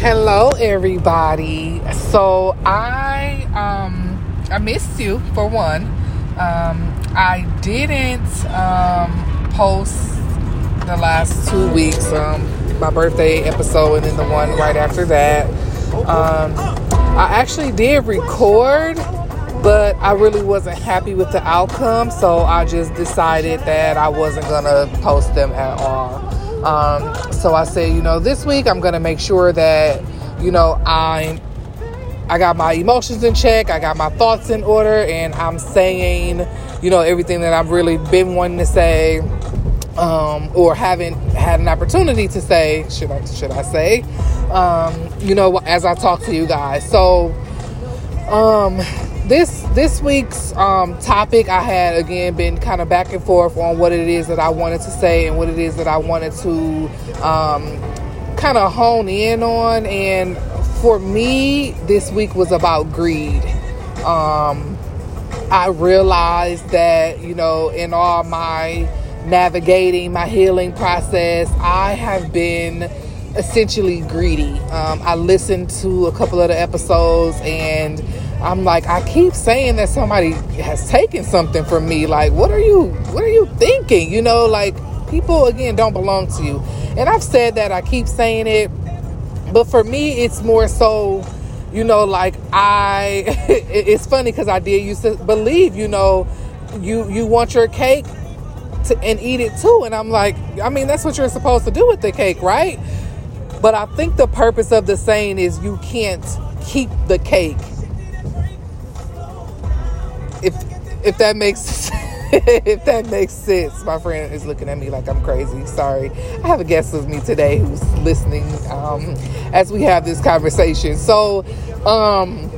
Hello, everybody. So I um I missed you for one. Um, I didn't um, post the last two weeks. Um, my birthday episode and then the one right after that. Um, I actually did record, but I really wasn't happy with the outcome, so I just decided that I wasn't gonna post them at all. Um, so I said, you know, this week I'm gonna make sure that, you know, I'm I got my emotions in check, I got my thoughts in order, and I'm saying, you know, everything that I've really been wanting to say, um, or haven't had an opportunity to say, should I should I say, um, you know, as I talk to you guys. So, um, this this week's um, topic I had again been kind of back and forth on what it is that I wanted to say and what it is that I wanted to um, kind of hone in on. And for me, this week was about greed. Um, I realized that you know in all my navigating my healing process, I have been essentially greedy. Um, I listened to a couple of the episodes and I'm like, I keep saying that somebody has taken something from me. Like, what are you, what are you thinking? You know, like people again don't belong to you. And I've said that, I keep saying it, but for me, it's more so, you know, like I, it's funny because I did used to believe, you know, you, you want your cake to, and eat it too. And I'm like, I mean, that's what you're supposed to do with the cake, right? But I think the purpose of the saying is you can't keep the cake if that makes if that makes sense. My friend is looking at me like I'm crazy. Sorry. I have a guest with me today who's listening um, as we have this conversation. So, um,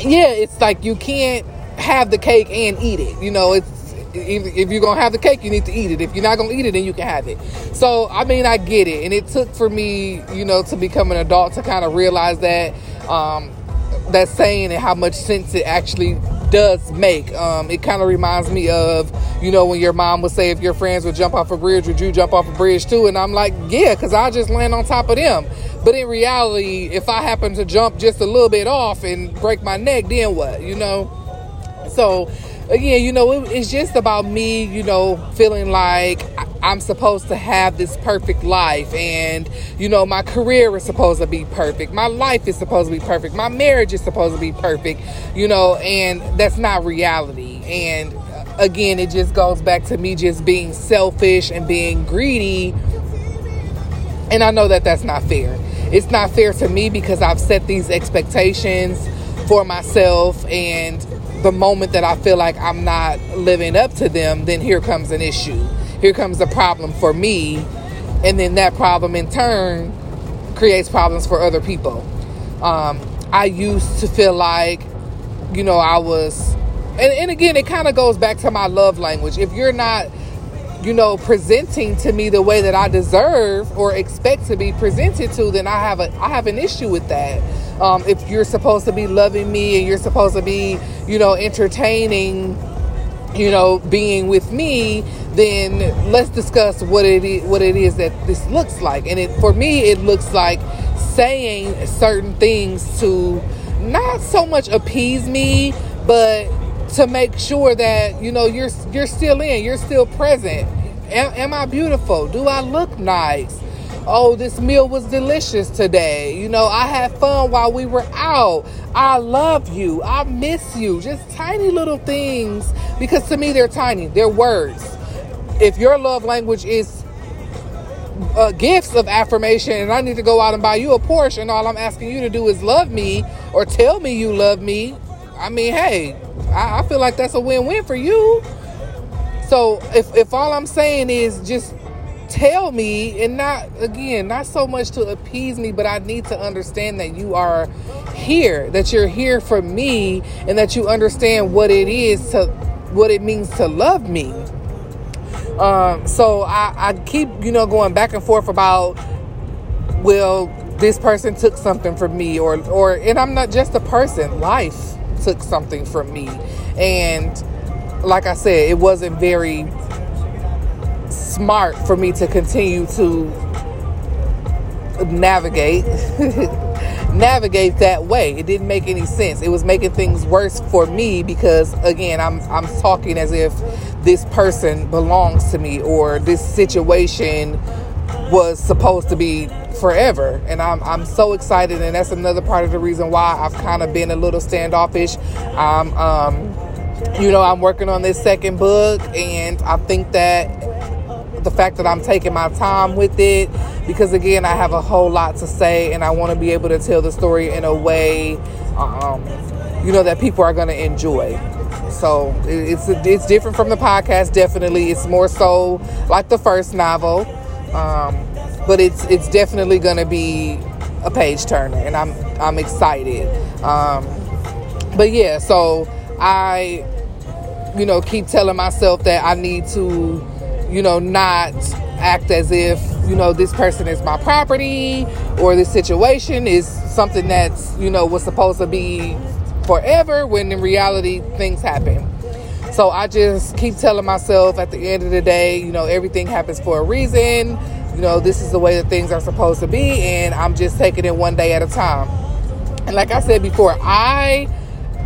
yeah, it's like you can't have the cake and eat it. You know, it's if you're gonna have the cake, you need to eat it. If you're not gonna eat it, then you can have it. So, I mean, I get it, and it took for me, you know, to become an adult to kind of realize that um, that saying and how much sense it actually does make. Um, it kind of reminds me of, you know, when your mom would say, if your friends would jump off a bridge, would you jump off a bridge too? And I'm like, yeah, because I just land on top of them. But in reality, if I happen to jump just a little bit off and break my neck, then what, you know? So, again, you know, it, it's just about me, you know, feeling like I'm supposed to have this perfect life and you know my career is supposed to be perfect. My life is supposed to be perfect. My marriage is supposed to be perfect, you know, and that's not reality. And uh, again, it just goes back to me just being selfish and being greedy. And I know that that's not fair. It's not fair to me because I've set these expectations for myself and the moment that I feel like I'm not living up to them, then here comes an issue here comes a problem for me. And then that problem in turn creates problems for other people. Um, i used to feel like you know i was and, and again it kind of goes back to my love language. If you're not you know presenting to me the way that i deserve or expect to be presented to then i have a i have an issue with that. Um, if you're supposed to be loving me and you're supposed to be you know entertaining you know being with me then let's discuss what it is, what it is that this looks like. And it, for me, it looks like saying certain things to not so much appease me, but to make sure that you know you're you're still in, you're still present. Am, am I beautiful? Do I look nice? Oh, this meal was delicious today. You know, I had fun while we were out. I love you. I miss you. Just tiny little things because to me they're tiny. They're words if your love language is uh, gifts of affirmation and I need to go out and buy you a Porsche and all I'm asking you to do is love me or tell me you love me, I mean, hey, I, I feel like that's a win-win for you. So if, if all I'm saying is just tell me and not again not so much to appease me but i need to understand that you are here that you're here for me and that you understand what it is to what it means to love me um, so I, I keep, you know, going back and forth about, well, this person took something from me, or, or, and I'm not just a person. Life took something from me, and like I said, it wasn't very smart for me to continue to navigate navigate that way. It didn't make any sense. It was making things worse for me because again, I'm I'm talking as if this person belongs to me or this situation was supposed to be forever. And I'm I'm so excited and that's another part of the reason why I've kind of been a little standoffish. I'm um you know, I'm working on this second book and I think that the fact that I'm taking my time with it because again I have a whole lot to say and I want to be able to tell the story in a way um, you know that people are going to enjoy. So it's it's different from the podcast definitely. It's more so like the first novel um, but it's it's definitely going to be a page turner and I'm I'm excited. Um, but yeah so I you know keep telling myself that I need to you know, not act as if, you know, this person is my property or this situation is something that's, you know, was supposed to be forever when in reality things happen. So I just keep telling myself at the end of the day, you know, everything happens for a reason. You know, this is the way that things are supposed to be, and I'm just taking it one day at a time. And like I said before, I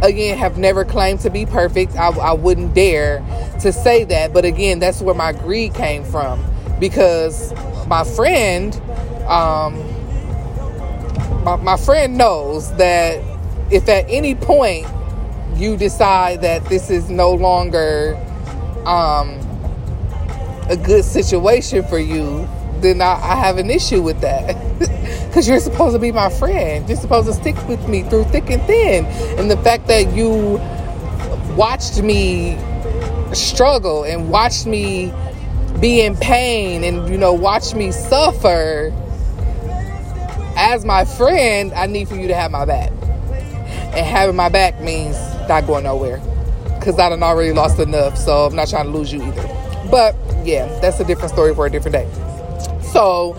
again have never claimed to be perfect. I, I wouldn't dare to say that. But again, that's where my greed came from because my friend, um, my, my friend knows that if at any point you decide that this is no longer um, a good situation for you, then I, I have an issue with that. Because you're supposed to be my friend. You're supposed to stick with me through thick and thin. And the fact that you watched me struggle and watched me be in pain and, you know, watch me suffer as my friend, I need for you to have my back. And having my back means not going nowhere. Because I done already lost enough, so I'm not trying to lose you either. But yeah, that's a different story for a different day. So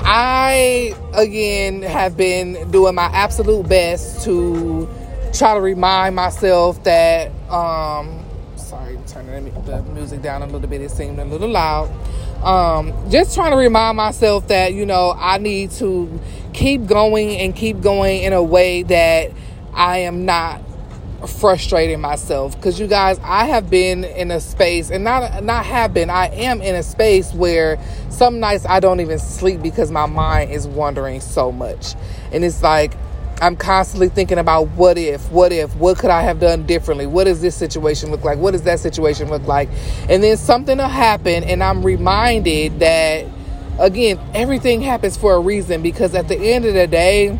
I again have been doing my absolute best to try to remind myself that um sorry turning the music down a little bit. It seemed a little loud. Um just trying to remind myself that you know I need to keep going and keep going in a way that I am not frustrating myself. Because you guys i have been in a space and not not have been i am in a space where some nights i don't even sleep because my mind is wandering so much. And it's like i'm constantly thinking about what if what if what could i have done differently? What does this situation look like? What does that situation look like? And then something will happen and i'm reminded that again everything happens for a reason because at the end of the day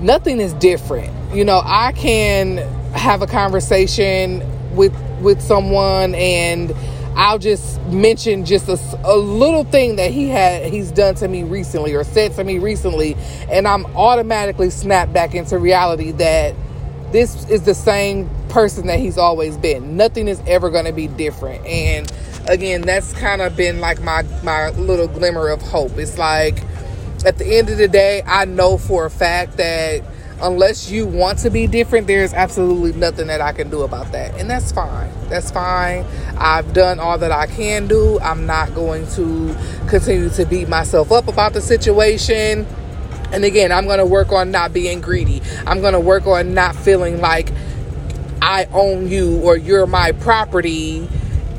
nothing is different you know, I can have a conversation with with someone and I'll just mention just a, a, little thing that he had he's done to me recently or said to me recently and I'm automatically snapped back into reality that this is the same person that he's always been. Nothing is ever going to be different. And again, that's kind of been like my my little glimmer of hope. It's like at the end of the day, I know for a fact that unless you want to be different, there's absolutely nothing that I can do about that. And that's fine. That's fine. I've done all that I can do. I'm not going to continue to beat myself up about the situation. And again, I'm going to work on not being greedy. I'm going to work on not feeling like I own you or you're my property,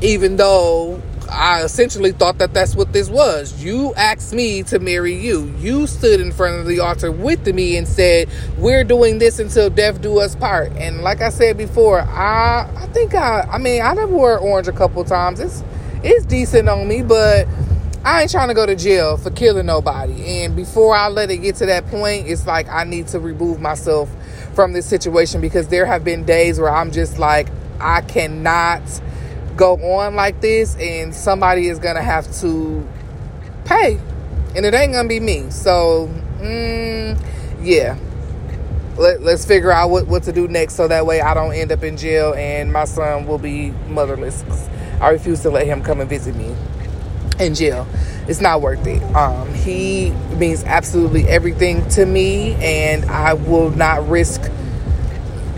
even though I essentially thought that that's what this was. You asked me to marry you. You stood in front of the altar with me and said, "We're doing this until death do us part." And like I said before, I I think I I mean I never wore orange a couple times. It's it's decent on me, but I ain't trying to go to jail for killing nobody. And before I let it get to that point, it's like I need to remove myself from this situation because there have been days where I'm just like I cannot go on like this and somebody is gonna have to pay. And it ain't gonna be me. So mm, yeah. Let, let's figure out what, what to do next so that way i don't end up in jail and my son will be motherless. I refuse to let him come and visit me in jail. It's not worth it. Um, he means absolutely everything to me and i will not risk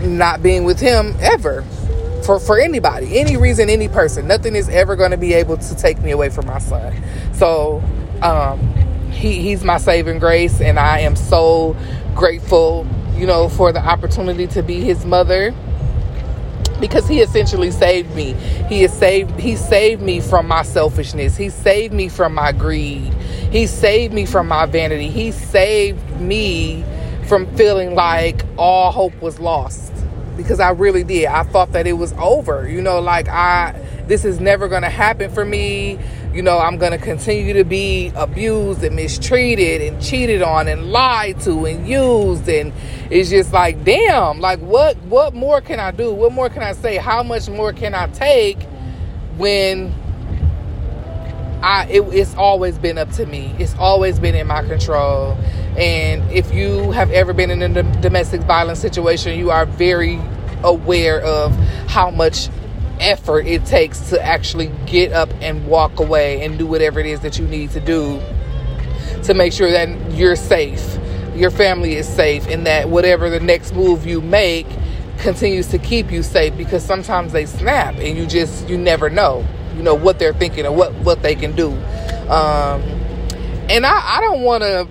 not being with him ever for for anybody, any reason, any person. Nothing is ever going to be able to take me away from my son. So, um, he, he's my saving grace, and I am so grateful, you know, for the opportunity to be his mother because he essentially saved me. He has saved he saved me from my selfishness. He saved me from my greed. He saved me from my vanity. He saved me from feeling like all hope was lost because I really did. I thought that it was over. You know, like I this is never going to happen for me you know, I'm going to continue to be abused and mistreated and cheated on and lied to and used and it's just like, damn, like what what more can I do? What more can I say? How much more can I take when I it, it's always been up to me. It's always been in my control. And if you have ever been in a domestic violence situation, you are very aware of how much effort it takes to actually get up and walk away and do whatever it is that you need to do to make sure that you're safe, your family is safe, and that whatever the next move you make continues to keep you safe because sometimes they snap and you just you never know you know what they're thinking or what what they can do um and i i don't want to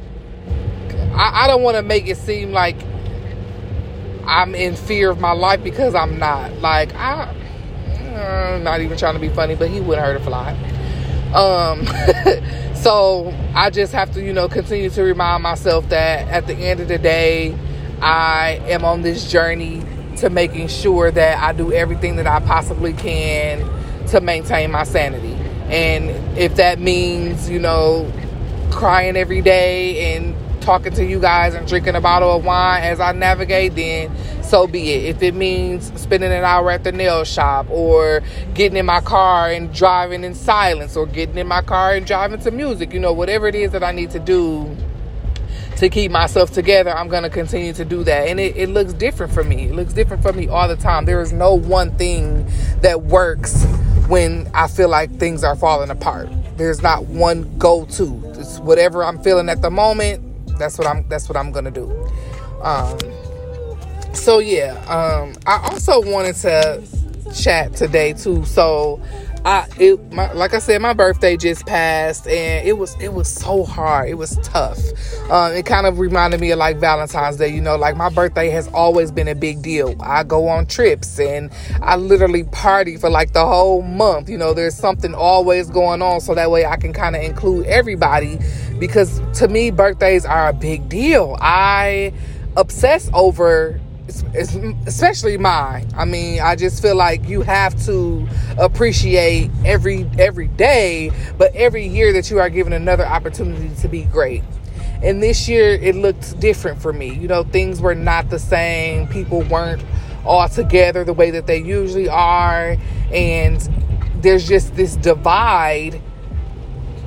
I, I don't want to make it seem like i'm in fear of my life because i'm not like i uh, not even trying to be funny, but he wouldn't hurt a fly. Um, so I just have to, you know, continue to remind myself that at the end of the day, I am on this journey to making sure that I do everything that I possibly can to maintain my sanity. And if that means, you know, crying every day and talking to you guys and drinking a bottle of wine as I navigate, then so be it. If it means spending an hour at the nail shop or getting in my car and driving in silence or getting in my car and driving to music, you know, whatever it is that I need to do to keep myself together, I'm going to continue to do that. And it, it looks different for me. It looks different for me all the time. There is no one thing that works when I feel like things are falling apart. There's not one go-to. It's whatever I'm feeling at the moment. That's what I'm. That's what I'm gonna do. Um, so yeah, um, I also wanted to chat today too. So I it my, like I said, my birthday just passed, and it was it was so hard. It was tough. Um, it kind of reminded me of like Valentine's Day. You know, like my birthday has always been a big deal. I go on trips, and I literally party for like the whole month. You know, there's something always going on, so that way I can kind of include everybody. Because to me, birthdays are a big deal. I obsess over especially mine. I mean, I just feel like you have to appreciate every every day, but every year that you are given another opportunity to be great. And this year it looked different for me. You know, things were not the same. People weren't all together the way that they usually are, and there's just this divide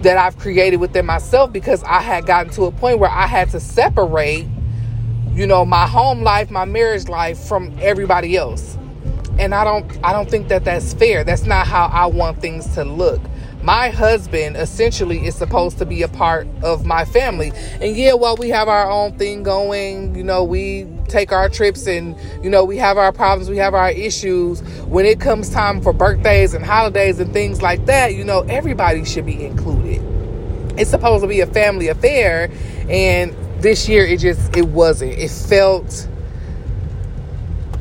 that I've created within myself because I had gotten to a point where I had to separate you know my home life my marriage life from everybody else. And i don't i don't think that that's fair. That's not how i want things to look. My husband essentially is supposed to be a part of my family. And yeah while we have our own thing going. You know we take our trips and you know we have our problems we have our issues. When it comes time for birthdays and holidays and things like that you know everybody should be included. It's supposed to be a family affair. And this year it just it wasn't. It felt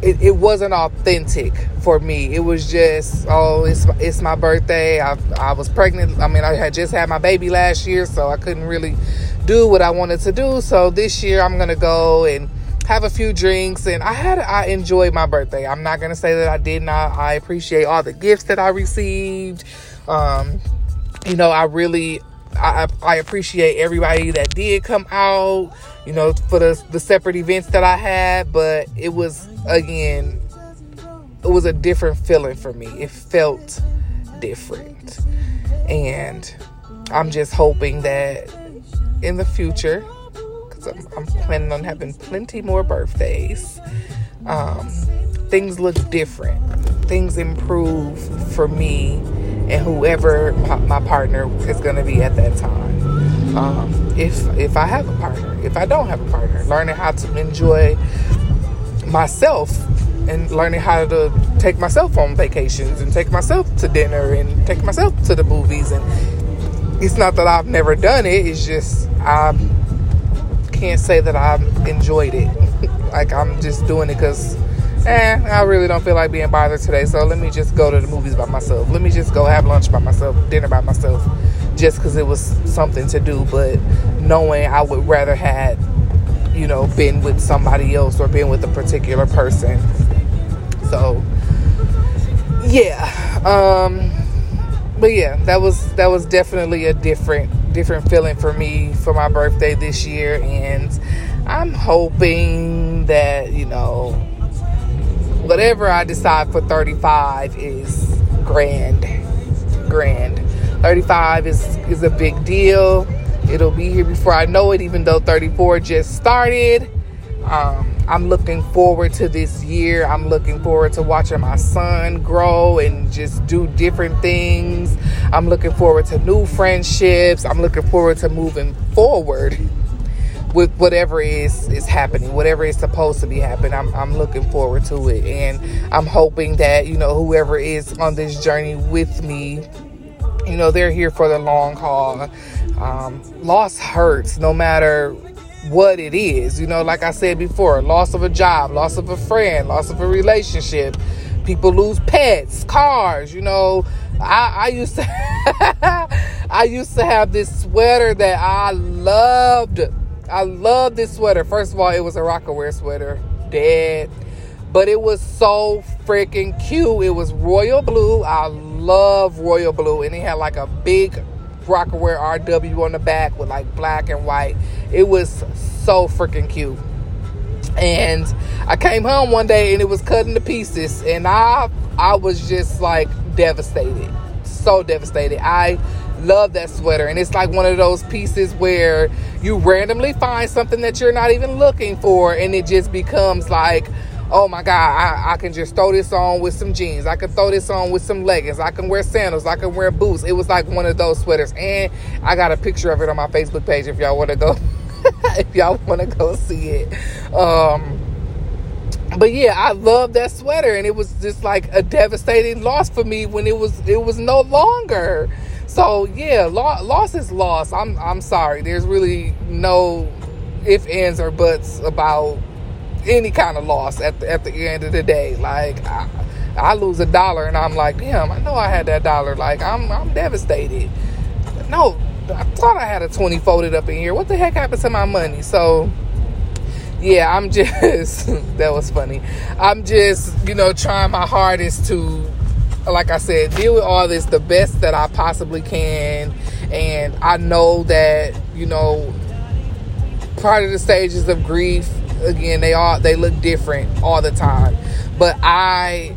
it, it wasn't authentic for me. It was just oh it's it's my birthday. I, I was pregnant. I mean i had just had my baby last year so i couldn't really do what i wanted to do. So this year i'm gonna go and have a few drinks. And i had i enjoyed my birthday. I'm not gonna say that i did not. I appreciate all the gifts that i received. Um you know i really I, I appreciate everybody that did come out, you know, for the, the separate events that I had, but it was, again, it was a different feeling for me. It felt different. And I'm just hoping that in the future, because I'm, I'm, planning on having plenty more birthdays, um, things look different. Things improve for me and whoever my, my partner is going to be at that time. Um, if if I have a partner, if I don't have a partner, learning how to enjoy myself and learning how to take myself on vacations and take myself to dinner and take myself to the movies and it's not that I've never done it. It's just I can't say that I've enjoyed it. like I'm just doing it because, eh, I really don't feel like being bothered today. So let me just go to the movies by myself. Let me just go have lunch by myself, dinner by myself, just because it was something to do. But knowing I would rather had, you know, been with somebody else or been with a particular person. So yeah. Um but yeah, that was that was definitely a different different feeling for me for my birthday this year and I'm hoping that, you know, whatever I decide for 35 is grand. Grand. 35 is is a big deal. It'll be here before I know it even though 34 just started. Um I'm looking forward to this year. I'm looking forward to watching my son grow and just do different things. I'm looking forward to new friendships. I'm looking forward to moving forward with whatever is is happening, whatever is supposed to be happening. I'm I'm looking forward to it, and I'm hoping that you know whoever is on this journey with me, you know, they're here for the long haul. Um, loss hurts, no matter what it is. You know, like I said before, loss of a job, loss of a friend, loss of a relationship. People lose pets, cars. You know, I, I used to, I used to have this sweater that I loved. I love this sweater. First of all, it was a Rocawear sweater, dead, but it was so freaking cute. It was royal blue. I love royal blue, and it had like a big Rocawear RW on the back with like black and white. It was so freaking cute. And I came home one day and it was cutting to pieces, and I I was just like devastated, so devastated. I love that sweater, and it's like one of those pieces where you randomly find something that you're not even looking for, and it just becomes like oh my God, I, I can just throw this on with some jeans. I can throw this on with some leggings. I can wear sandals. I can wear boots. It was like one of those sweaters. And I got a picture of it on my Facebook page if y'all want to go. if y'all want to go see it. Um, but yeah, I love that sweater, and it was just like a devastating loss for me when it was it was no longer. So yeah, lo- loss is loss. I'm I'm sorry. There's really no if ands or buts about any kind of loss at the, at the end of the day. Like I, I lose a dollar and I'm like, damn, I know I had that dollar. Like I'm I'm devastated. No, I thought I had a 20 folded up in here. What the heck happened to my money? So yeah, I'm just that was funny. I'm just, you know, trying my hardest to like I said, deal with all this the best that I possibly can. And I know that, you know, part of the stages of grief again they all they look different all the time but i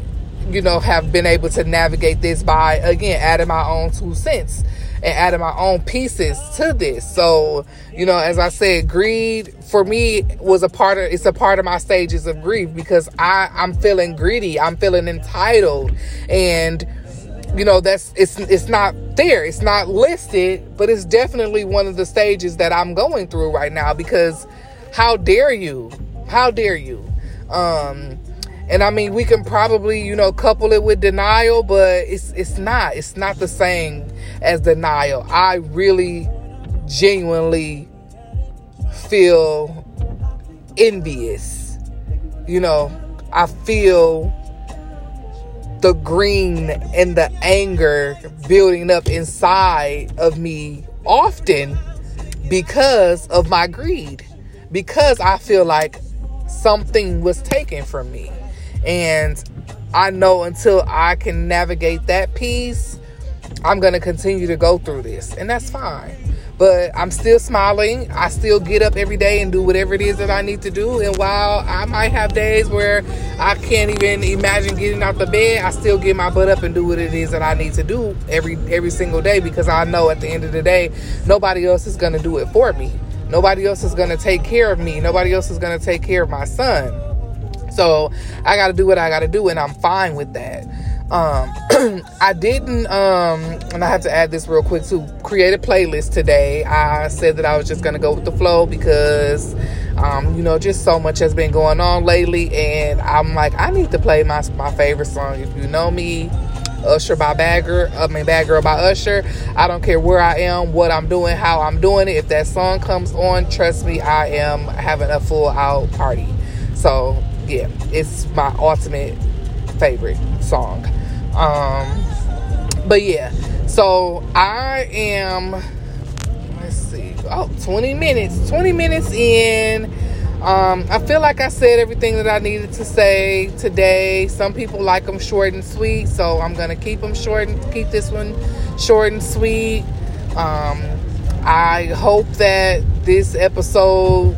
you know have been able to navigate this by again adding my own two cents and adding my own pieces to this so you know as i said greed for me was a part of it's a part of my stages of grief because i i'm feeling greedy i'm feeling entitled and you know that's it's it's not there it's not listed but it's definitely one of the stages that i'm going through right now because how dare you? How dare you? Um, and I mean, we can probably, you know, couple it with denial, but it's it's not. It's not the same as denial. I really, genuinely feel envious. You know, I feel the green and the anger building up inside of me often because of my greed because I feel like something was taken from me. And I know until I can navigate that piece, I'm going to continue to go through this. And that's fine. But I'm still smiling. I still get up every day and do whatever it is that I need to do. And while I might have days where I can't even imagine getting out the bed, I still get my butt up and do what it is that I need to do every every single day because I know at the end of the day, nobody else is going to do it for me. Nobody else is going to take care of me. Nobody else is going to take care of my son. So I got to do what I got to do, and I'm fine with that. Um, I didn't, um, and I have to add this real quick to create a playlist today. I said that I was just going to go with the flow because, um, you know, just so much has been going on lately, and I'm like, I need to play my my favorite song. If you know me, Usher by Bad Girl. I mean, Bad Girl by Usher. I don't care where I am, what I'm doing, how I'm doing it. If that song comes on, trust me, I am having a full out party. So yeah, it's my ultimate favorite song. Um, but yeah, so I am. Let's see. Oh, 20 minutes. 20 minutes in. Um, I feel like I said everything that I needed to say today. Some people like them short and sweet, so I'm gonna keep them short and keep this one short and sweet. Um, I hope that this episode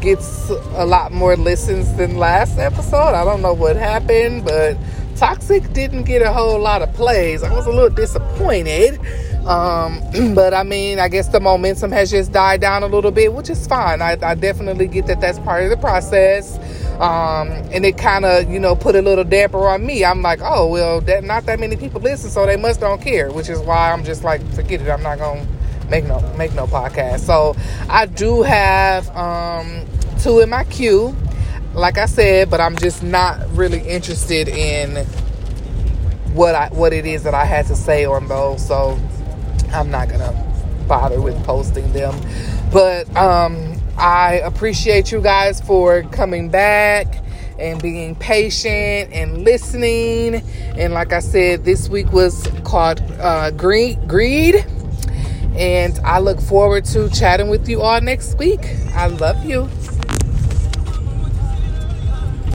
gets a lot more listens than last episode. I don't know what happened, but Toxic didn't get a whole lot of plays. I was a little disappointed. Um, but I mean, I guess the momentum has just died down a little bit, which is fine. I, I definitely get that that's part of the process. Um, and it kind of, you know, put a little damper on me. I'm like, oh, well, that, not that many people listen, so they must don't care, which is why I'm just like, forget it. I'm not going to make no make no podcast. So I do have um, two in my queue, like I said, but I'm just not really interested in what I what it is that I had to say on those. So I'm not gonna bother with posting them. But um, I appreciate you guys for coming back and being patient and listening. And like I said, this week was called uh, Greed. Greed. And I look forward to chatting with you all next week. I love you.